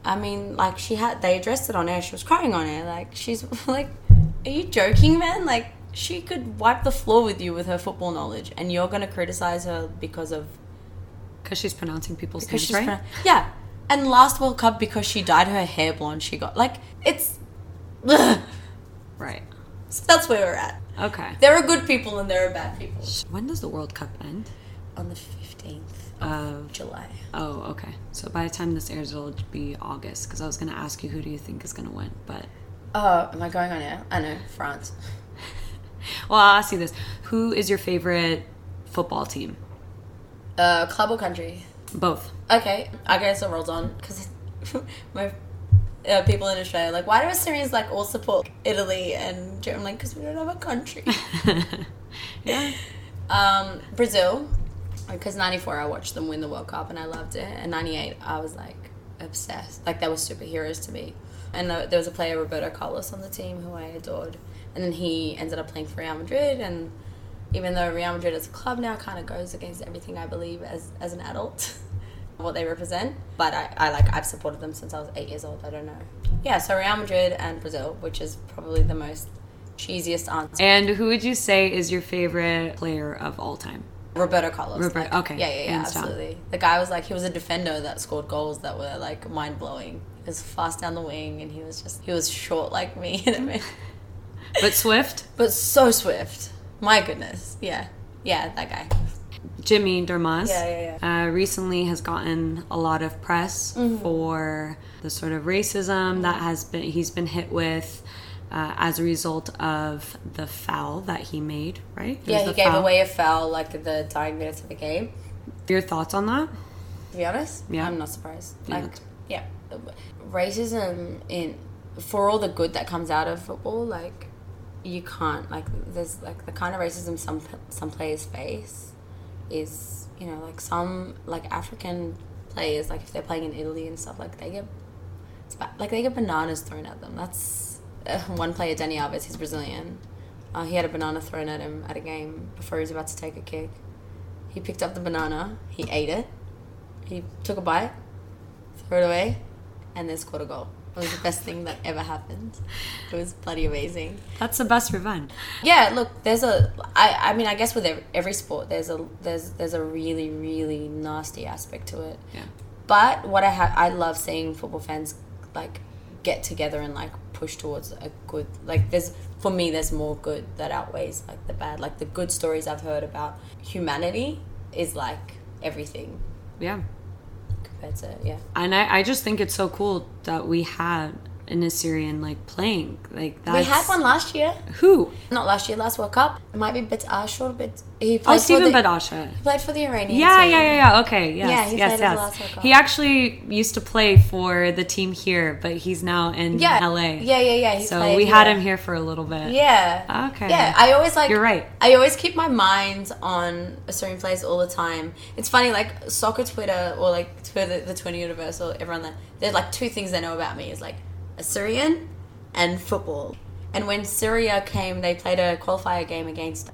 [SPEAKER 1] I mean, like she had. They addressed it on air. She was crying on air. Like she's like, are you joking, man? Like she could wipe the floor with you with her football knowledge, and you're gonna criticize her because of
[SPEAKER 2] Because she's pronouncing people's
[SPEAKER 1] because
[SPEAKER 2] names right.
[SPEAKER 1] pro- yeah. And last World Cup because she dyed her hair blonde, she got like it's.
[SPEAKER 2] right.
[SPEAKER 1] So that's where we're at.
[SPEAKER 2] Okay.
[SPEAKER 1] There are good people and there are bad people.
[SPEAKER 2] When does the World Cup end?
[SPEAKER 1] On the 15th
[SPEAKER 2] Of
[SPEAKER 1] July.
[SPEAKER 2] oh, okay. So by the time this airs, it'll be August. Because I was gonna ask you who do you think is gonna win, but
[SPEAKER 1] Oh, am I going on air? I know, France.
[SPEAKER 2] well, I'll ask you this: Who is your favorite football team?
[SPEAKER 1] Uh, club or country?
[SPEAKER 2] Both.
[SPEAKER 1] Okay, I guess it rolls on because my uh, people in Australia like, why do Assyrians like all support Italy and Germany? Like, because we don't have a country.
[SPEAKER 2] Yeah.
[SPEAKER 1] um, Brazil, because '94 I watched them win the World Cup and I loved it, and '98 I was like obsessed. Like they were superheroes to me. And uh, there was a player Roberto Carlos on the team who I adored, and then he ended up playing for Real Madrid and. Even though Real Madrid as a club now kind of goes against everything I believe as, as an adult, what they represent. But I, I like I've supported them since I was eight years old. I don't know. Yeah, so Real Madrid and Brazil, which is probably the most cheesiest answer.
[SPEAKER 2] And who would you say is your favorite player of all time?
[SPEAKER 1] Roberto Carlos.
[SPEAKER 2] Roberto-
[SPEAKER 1] like-
[SPEAKER 2] okay,
[SPEAKER 1] Yeah, yeah, yeah, absolutely. The guy was like he was a defender that scored goals that were like mind blowing. He was fast down the wing and he was just he was short like me.
[SPEAKER 2] But Swift,
[SPEAKER 1] but so swift. My goodness. Yeah. Yeah, that guy.
[SPEAKER 2] Jimmy Durmaz,
[SPEAKER 1] Yeah, yeah,
[SPEAKER 2] Uh, recently has gotten a lot of press
[SPEAKER 1] Mm-hmm.
[SPEAKER 2] for the sort of racism that has been he's been hit with uh, as a result of the foul that he made. Right? It
[SPEAKER 1] Yeah, he gave
[SPEAKER 2] foul.
[SPEAKER 1] away a foul like the dying minutes of the game.
[SPEAKER 2] Your thoughts on that?
[SPEAKER 1] To be honest,
[SPEAKER 2] Yeah.
[SPEAKER 1] I'm not surprised.
[SPEAKER 2] Yeah.
[SPEAKER 1] Like, yeah, racism in for all the good that comes out of football, like you can't like there's like the kind of racism some some players face is you know like some like African players like if they're playing in Italy and stuff like they get like they get bananas thrown at them. That's uh, one player, Dani Alves. He's Brazilian. Uh, he had a banana thrown at him at a game before he was about to take a kick. He picked up the banana. He ate it. He took a bite, threw it away, and then scored a goal. It was the best thing that ever happened. It was bloody amazing.
[SPEAKER 2] That's the best revenge.
[SPEAKER 1] Yeah, look, there's a. I, I mean, I guess with every, sport, there's a there's there's a really really nasty aspect to it.
[SPEAKER 2] Yeah.
[SPEAKER 1] But what I have, I love seeing football fans like get together and like push towards a good like there's for me there's more good that outweighs like the bad like the good stories I've heard about humanity is like everything
[SPEAKER 2] Yeah.
[SPEAKER 1] Compared to yeah
[SPEAKER 2] And I, I just think it's so cool that we had an Assyrian like playing like that.
[SPEAKER 1] we had one last year
[SPEAKER 2] Who?
[SPEAKER 1] not last year last World Cup it might be Beitashour but he
[SPEAKER 2] Oh,
[SPEAKER 1] played for
[SPEAKER 2] Steven
[SPEAKER 1] the,
[SPEAKER 2] Beitashour.
[SPEAKER 1] he played for the Iranian
[SPEAKER 2] Yeah,
[SPEAKER 1] team.
[SPEAKER 2] yeah, yeah, yeah. Okay, yes,
[SPEAKER 1] Yeah, he
[SPEAKER 2] yes,
[SPEAKER 1] played in the
[SPEAKER 2] yes.
[SPEAKER 1] last World Cup.
[SPEAKER 2] He actually used to play for the team here, but he's now in
[SPEAKER 1] yeah
[SPEAKER 2] LA.
[SPEAKER 1] yeah yeah yeah he
[SPEAKER 2] So
[SPEAKER 1] played
[SPEAKER 2] we had him here for a little bit.
[SPEAKER 1] Yeah.
[SPEAKER 2] Okay.
[SPEAKER 1] Yeah, I always like.
[SPEAKER 2] You're right.
[SPEAKER 1] I always keep my mind on Assyrian players all the time. It's funny, like soccer Twitter or like Twitter, the Twitter universe or everyone there's like two things they know about me is like Assyrian and football. And when Syria came, they played a qualifier game against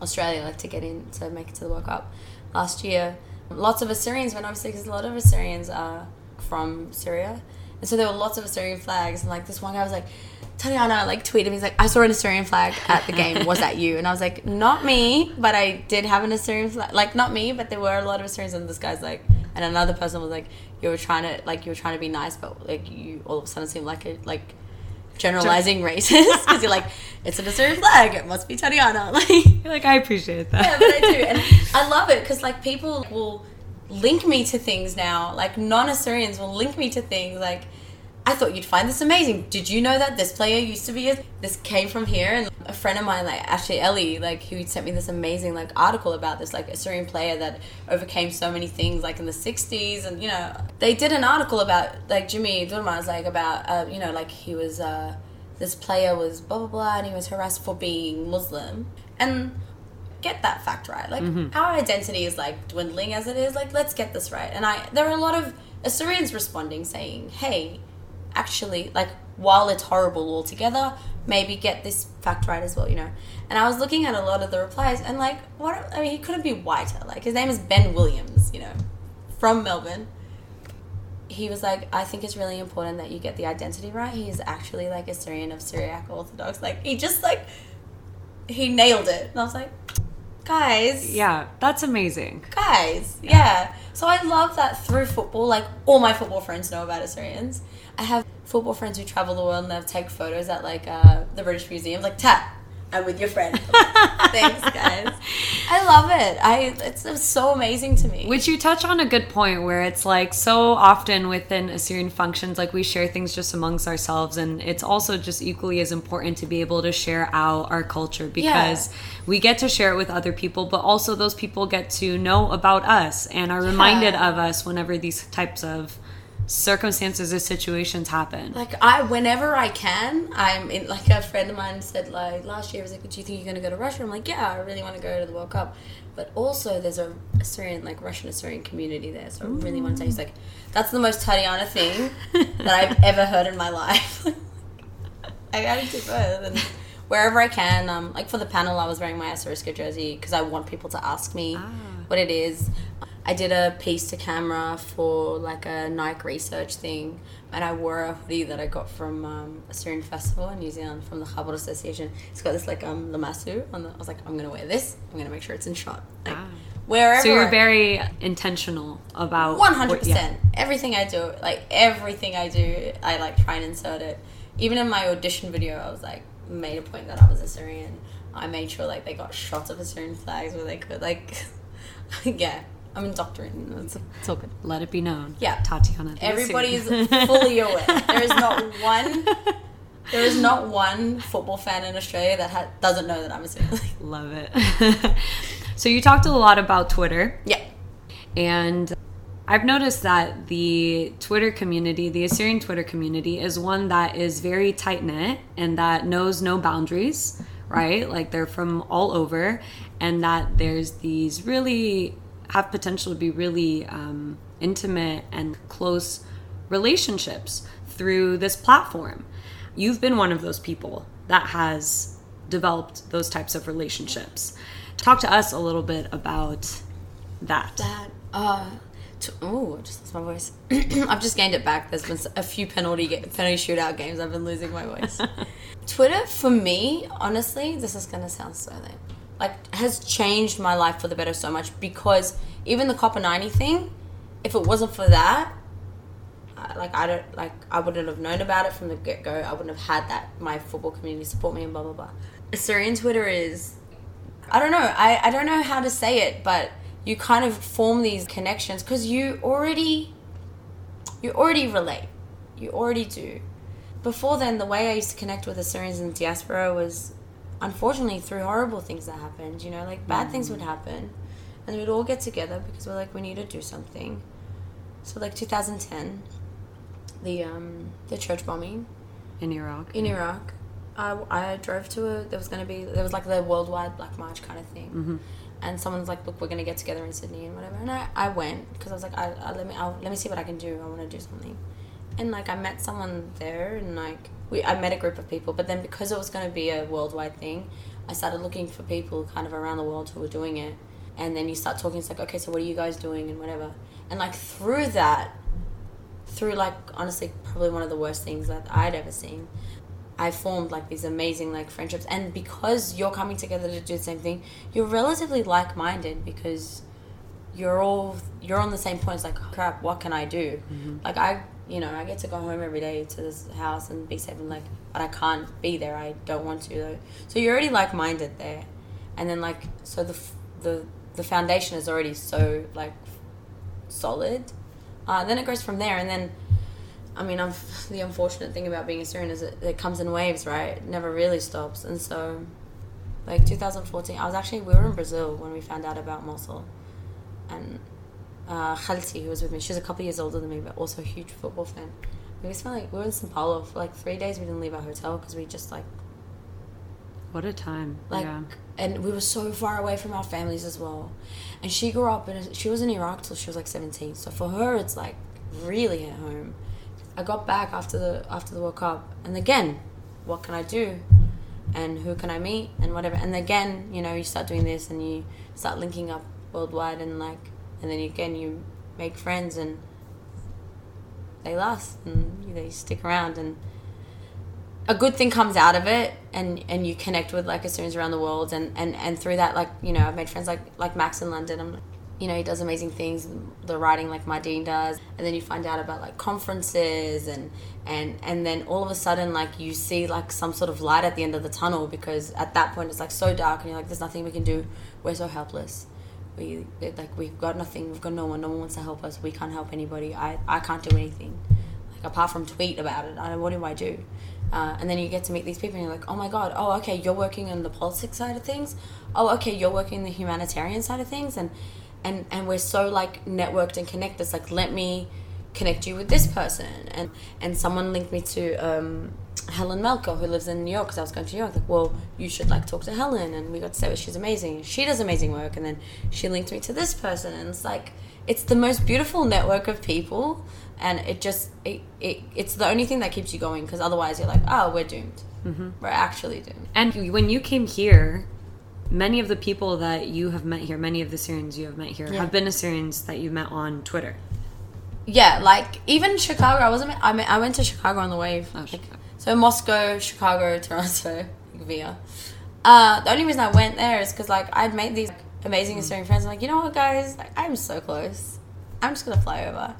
[SPEAKER 1] Australia, like to get in to make it to the World Cup last year. Lots of Assyrians went obviously because a lot of Assyrians are from Syria, and so there were lots of Assyrian flags. And like this one guy was like, Tatiana like tweeted me, he's like, I saw an Assyrian flag at the game. Was that you? And I was like, not me, but I did have an Assyrian flag. Like not me, but there were a lot of Assyrians. And this guy's like, and another person was like, you were trying to like you were trying to be nice, but like you all of a sudden seem like a like generalizing racist because you're like, it's an Assyrian flag. It must be Tatiana. Like.
[SPEAKER 2] You're like, I appreciate that.
[SPEAKER 1] Yeah, but I do, and I love it because like people will link me to things now. Like non-Assyrians will link me to things. Like I thought you'd find this amazing. Did you know that this player used to be a, this came from here? And a friend of mine, like Ashley Ellie, like who sent me this amazing like article about this like Assyrian player that overcame so many things like in the '60s, and you know they did an article about like Jimmy Durmaz like about uh, you know like he was. Uh, this player was blah blah blah and he was harassed for being Muslim and get that fact right like our identity is like dwindling as it is like let's get this right and I there are a lot of Assyrians responding saying hey actually like while it's horrible altogether maybe get this fact right as well you know and I was looking at a lot of the replies and like what I mean he couldn't be whiter like his name is Ben Williams you know from Melbourne he was like, I think it's really important that you get the identity right. He's actually like a Syrian of Syriac Orthodox. Like he just like he nailed it. And I was like, guys,
[SPEAKER 2] Yeah, that's amazing.
[SPEAKER 1] guys, yeah. So I love that through football. Like all my football friends know about Assyrians. I have football friends who travel the world and they take photos at like uh, the British Museum. Like Tat, I'm with your friend. Thanks, guys. I love it. I it's, it's so amazing to me.
[SPEAKER 2] Which you touch on a good point where it's like so often within Assyrian functions, like we share things just amongst ourselves, and it's also just equally as important to be able to share out our culture because we get to share it with other people, but also those people get to know about us and are reminded
[SPEAKER 1] Yeah.
[SPEAKER 2] of us whenever these types of circumstances or situations happen.
[SPEAKER 1] like I, whenever I can, I'm in. Like a friend of mine said, like last year, I was like, "Do you think you're gonna go to Russia?" I'm like, "Yeah, I really want to go to the World Cup." But also, there's a Assyrian, like Russian Assyrian community there, so I really want to. He's like, "That's the most Tatiana thing that I've ever heard in my life." I gotta do both, and wherever I can. Um, like for the panel, I was wearing my Assyriska jersey because I want people to ask me what it is. I did a piece to camera for like a Nike research thing, and I wore a hoodie that I got from um, Syrian Festival in New Zealand from the Chabad Association. It's got this like um lamassu on the. I was like, I'm gonna wear this. I'm gonna make sure it's in shot. Like,
[SPEAKER 2] Ah.
[SPEAKER 1] wherever.
[SPEAKER 2] So you're very intentional about
[SPEAKER 1] one hundred percent. Everything I do, like everything I do, I like try and insert it. Even in my audition video, I was like made a point that I was a Syrian. I made sure like they got shots of Assyrian flags where they could like, yeah. I'm indoctrinated. It's, it's all good.
[SPEAKER 2] Let it be known.
[SPEAKER 1] Yeah.
[SPEAKER 2] Tatiana. the
[SPEAKER 1] Everybody is fully aware. There is not one. There is not one football fan in Australia that ha- doesn't know that I'm a Assyrian.
[SPEAKER 2] Love it. so you talked a lot about Twitter.
[SPEAKER 1] yeah.
[SPEAKER 2] And I've noticed that the Twitter community, the Assyrian Twitter community, is one that is very tight knit and that knows no boundaries, right? Like they're from all over, and that there's these really have potential to be really um, intimate and close relationships through this platform. You've been one of those people that has developed those types of relationships. Talk to us a little bit about that.
[SPEAKER 1] that uh t- oh I just lost my voice i've just gained it back There's been a few penalty ga- penalty shootout games i've been losing my voice twitter for me honestly this is gonna sound so lame like has changed my life for the better so much because even the Copa 90 thing if it wasn't for that like I don't like I wouldn't have known about it from the get go. I wouldn't have had that my football community support me and blah blah blah. Assyrian Twitter is I don't know. I, I don't know how to say it, but you kind of form these connections because you already you already relate. You already do. Before then, the way I used to connect with Assyrians in the diaspora was unfortunately through horrible things that happened. You know, like bad things would happen, and we'd all get together because we're like we need to do something. So like 2010, the um the church bombing
[SPEAKER 2] in Iraq.
[SPEAKER 1] in Iraq. I, I drove to a there was going to be there was like the worldwide black march kind of thing and someone's like look we're going to get together in sydney and whatever and i, I went because i was like I, I, let me I'll, let me see what i can do i want to do something and like i met someone there and like we i met a group of people but then because it was going to be a worldwide thing i started looking for people kind of around the world who were doing it and then you start talking it's like okay so what are you guys doing and whatever and like through that through like honestly probably one of the worst things that I'd ever seen. I formed like these amazing like friendships and because you're coming together to do the same thing, you're relatively like minded because you're all you're on the same point. It's like crap, what can I do? Like I you know, I get to go home every day to this house and be safe and like but I can't be there. I don't want to though. So you're already like minded there. And then like so the the the foundation is already so like solid. Uh, then it goes from there, and then, I mean, I'm, the unfortunate thing about being a Syrian is it, it comes in waves, right? It never really stops, and so, like 2014, I was actually we were in Brazil when we found out about Mosul, and uh, Khalti, who was with me, she's a couple years older than me, but also a huge football fan. We spent like we were in Sao Paulo for like three days. We didn't leave our hotel because we just like
[SPEAKER 2] What a time.
[SPEAKER 1] like
[SPEAKER 2] yeah.
[SPEAKER 1] and we were so far away from our families as well and she grew up in she was in iraq till she was like 17 so for her it's like really at home i got back after the after the world cup and again what can i do and who can i meet and whatever and again you know you start doing this and you start linking up worldwide and like and then again you make friends and they last and they stick around and a good thing comes out of it and and you connect with like Assyrians around the world and and and through that like you know I've made friends like like Max in London I'm you know, he does amazing things, the writing like my dean does, and then you find out about like conferences and and and then all of a sudden like you see like some sort of light at the end of the tunnel because at that point it's like so dark and you're like there's nothing we can do. We're so helpless. We it, like we've got nothing. We've got no one. No one wants to help us. We can't help anybody. I I can't do anything. Like apart from tweet about it. I what do I do? Uh, and then you get to meet these people and you're like, oh my god, oh okay, you're working on the politics side of things. Oh okay, you're working the humanitarian side of things and and and we're so like networked and connected. It's like let me connect you with this person and and someone linked me to um, Helen Melker who lives in New York because I was going to New York like well you should like talk to Helen and we got to say well, she's amazing she does amazing work and then she linked me to this person and it's like it's the most beautiful network of people and it just it, it it's the only thing that keeps you going because otherwise you're like oh we're doomed mm-hmm. we're actually doomed
[SPEAKER 2] And when you came here, many of the people that you have met here, many of the Syrians you have met here,
[SPEAKER 1] Yeah.
[SPEAKER 2] have been Assyrians that you met on Twitter.
[SPEAKER 1] yeah like even Chicago I wasn't I mean I went to Chicago on the wave
[SPEAKER 2] Oh,
[SPEAKER 1] like,
[SPEAKER 2] Chicago.
[SPEAKER 1] So Moscow, Chicago, Toronto, like, via. Uh, the only reason I went there is because like I'd made these amazing Australian friends. I'm like, you know what, guys, like, I'm so close. I'm just gonna fly over.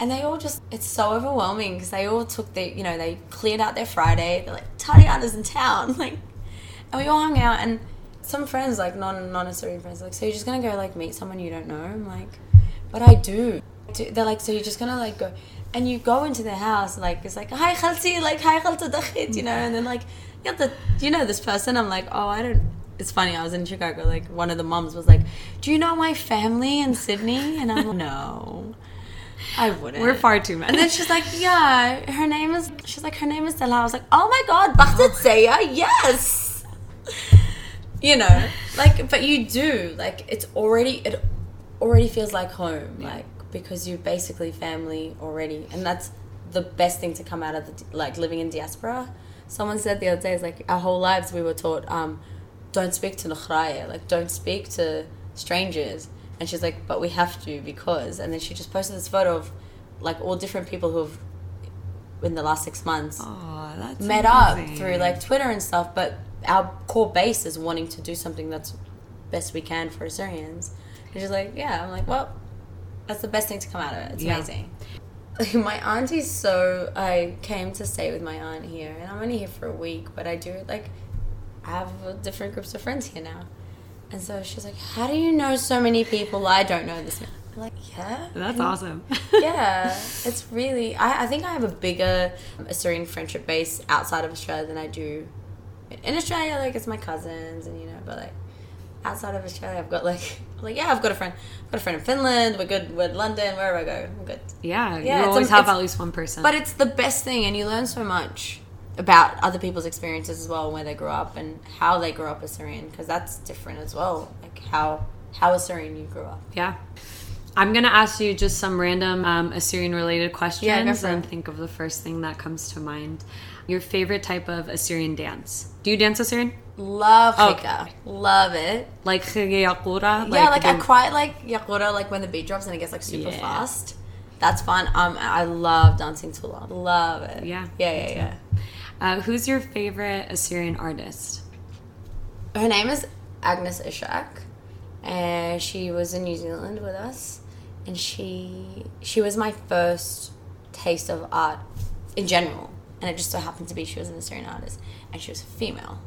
[SPEAKER 1] And they all just, it's so overwhelming because they all took the, you know, they cleared out their Friday. They're like, Tatiana's in town. Like, and we all hung out. And some friends, like non non Australian friends, like, so you're just gonna go like meet someone you don't know? I'm like, but I do. Do- They're like, so you're just gonna like go, and you go into the house, like it's like, hi Khalti, like hi Khalta Dakhit, you mm. know, and then like, you you know this person? I'm like, oh, I don't. It's funny. I was in Chicago. Like one of the moms was like, "Do you know my family in Sydney?" And I'm like, "No, I wouldn't."
[SPEAKER 2] We're far too many.
[SPEAKER 1] And then she's like, "Yeah, her name is." She's like, "Her name is Stella." I was like, "Oh my god, oh. Bakhtat Zaya, yes." You know, like, but you do like it's already it already feels like home, like because you're basically family already, and that's the best thing to come out of the like living in diaspora. Someone said the other day, "Is like our whole lives we were taught, um, don't speak to Nakhraya, like don't speak to strangers." And she's like, "But we have to because." And then she just posted this photo of like all different people who've in the last six months
[SPEAKER 2] oh,
[SPEAKER 1] met up through like Twitter and stuff, but our core base is wanting to do something that's best we can for Assyrians. And she's like, yeah, I'm like, well, that's the best thing to come out of it. It's
[SPEAKER 2] Yeah.
[SPEAKER 1] amazing. my auntie's so I came to stay with my aunt here, and I'm only here for a week, but I do like I have different groups of friends here now. And so she's like, How do you know so many people I don't know this man? I'm like, Yeah.
[SPEAKER 2] That's
[SPEAKER 1] And-
[SPEAKER 2] awesome.
[SPEAKER 1] yeah, it's really. I, I think I have a bigger Assyrian friendship base outside of Australia than I do in Australia. Like it's my cousins, and you know, but like outside of Australia, I've got like, like yeah, I've got a friend. I've got a friend in Finland. We're good. We're London. Wherever I go, I'm good.
[SPEAKER 2] yeah,
[SPEAKER 1] Yeah,
[SPEAKER 2] you always
[SPEAKER 1] a-
[SPEAKER 2] have at least one person.
[SPEAKER 1] But it's the best thing, and you learn so much about other people's experiences as well, where they grew up and how they grew up as Syrian, because that's different as well. Like how how Assyrian you grew up.
[SPEAKER 2] Yeah. I'm going to ask you just some random um, Assyrian related questions
[SPEAKER 1] Yeah,
[SPEAKER 2] and think of the first thing that comes to mind. Your favorite type of Assyrian dance? Do you dance Assyrian?
[SPEAKER 1] Love
[SPEAKER 2] Oh.
[SPEAKER 1] Hika. Love it.
[SPEAKER 2] Like Khigeyakura?
[SPEAKER 1] yeah, like I
[SPEAKER 2] the-
[SPEAKER 1] quite like Yakura, like when the beat drops and it gets like super
[SPEAKER 2] Yeah.
[SPEAKER 1] fast. That's fun. Um, I love dancing Tula. Love it.
[SPEAKER 2] Yeah,
[SPEAKER 1] Yeah, yeah, yeah.
[SPEAKER 2] Uh, who's your favorite Assyrian artist?
[SPEAKER 1] Her name is Agnes Ishak, and she was in New Zealand with us, and she she was my first taste of art in general, and it just so happened to be she was an Assyrian artist, and she was female.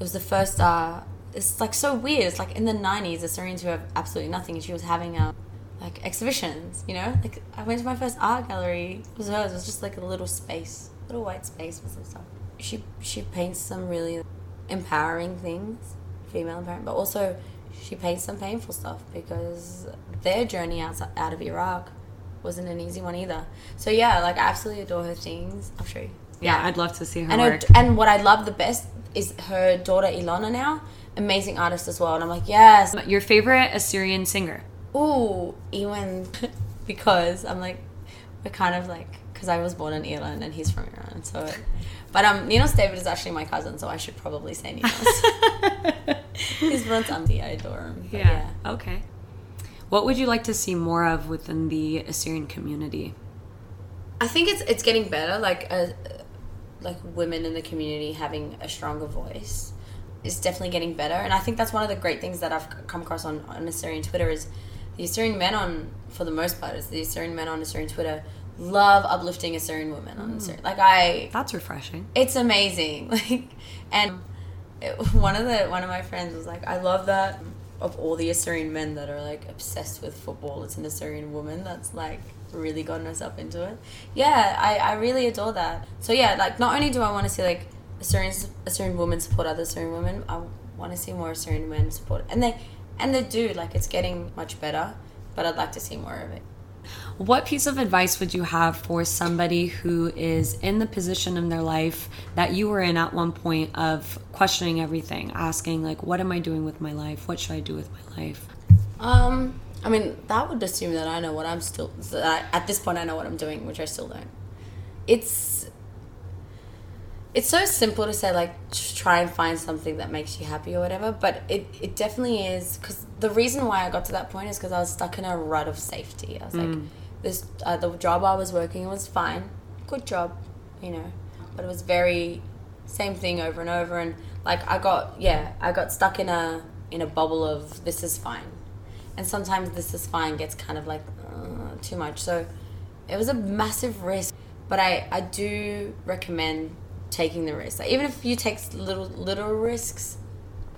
[SPEAKER 1] It was the first. Uh, it's like so weird. It's like in the '90s, Assyrians who have absolutely nothing, and she was having um, like exhibitions. You know, like I went to my first art gallery. It was hers. It was just like a little space, little white space with some stuff. She she paints some really empowering things, female empowerment, but also she paints some painful stuff because their journey out out of Iraq wasn't an easy one either. So yeah, like I absolutely adore her things. I'll show you.
[SPEAKER 2] Yeah, I'd love to see her
[SPEAKER 1] And her,
[SPEAKER 2] work.
[SPEAKER 1] and what I love the best is her daughter Ilona now, amazing artist as well. And I'm like, yes,
[SPEAKER 2] Your favorite Assyrian singer?
[SPEAKER 1] ooh, Ewan, because I'm like, we're kind of like, because I was born in Iran and he's from Iran, so. But um, Ninos David is actually my cousin, so I should probably say Ninos. he's from Zambia. I adore him. But
[SPEAKER 2] Yeah. Okay. What would you like to see more of within the Assyrian community?
[SPEAKER 1] I think it's it's getting better. Like uh, like women in the community having a stronger voice is definitely getting better. And I think that's one of the great things that I've come across on on Assyrian Twitter is the Assyrian men on, for the most part, is the Assyrian men on Assyrian Twitter love uplifting Assyrian women on mm. Assyrian. Like I,
[SPEAKER 2] That's refreshing.
[SPEAKER 1] it's amazing. Like, and it, one of the one of my friends was like, I love that of all the Assyrian men that are like obsessed with football, it's an Assyrian woman that's like really gotten herself into it. Yeah, I, I really adore that. So yeah, like not only do I want to see like Assyrian Assyrian women support other Assyrian women, I want to see more Assyrian men support, and they and they do. Like it's getting much better, but I'd like to see more of it.
[SPEAKER 2] What piece of advice would you have for somebody who is in the position in their life that you were in at one point of questioning everything, asking like, "What am I doing with my life? What should I do with my life?"
[SPEAKER 1] Um, I mean, that would assume that I know what I'm still. That at this point, I know what I'm doing, which I still don't. It's. It's so simple to say like try and find something that makes you happy or whatever, but it, it definitely is because the reason why I got to that point is because I was stuck in a rut of safety. I was like, this uh, the job I was working was fine, good job, you know, but it was very same thing over and over, and like I got yeah I got stuck in a in a bubble of this is fine, and sometimes this is fine gets kind of like uh, too much. So it was a massive risk, but I I do recommend taking the risk. Like, even if you take little little risks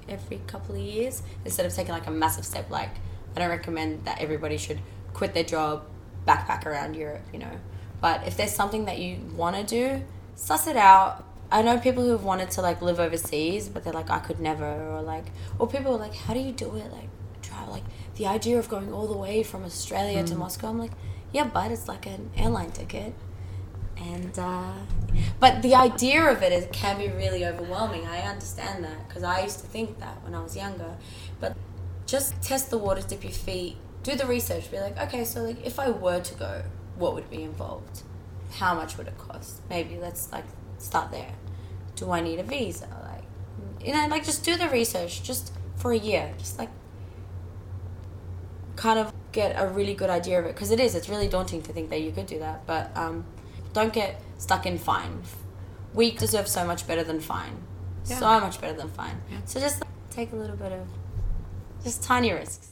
[SPEAKER 1] every couple of years instead of taking like a massive step like I don't recommend that everybody should quit their job, backpack around Europe, you know. But if there's something that you want to do, suss it out. I know people who've wanted to like live overseas, but they're like, I could never, or like, or people are like, how do you do it? Like, try like the idea of going all the way from Australia to Moscow. I'm like, yeah, but it's like an airline ticket, and uh, but the idea of it is, can be really overwhelming. I understand that because I used to think that when I was younger, but just test the waters, dip your feet, do the research. Be like, okay, so like if I were to go, what would be involved? How much would it cost? Maybe let's like start there. Do I need a visa? Like, you know, like just do the research just for a year. Just like kind of get a really good idea of it because it is. It's really daunting to think that you could do that, but um, don't get stuck in fine. We deserve so much better than fine. So much better than fine. So just take a little bit of just tiny risks.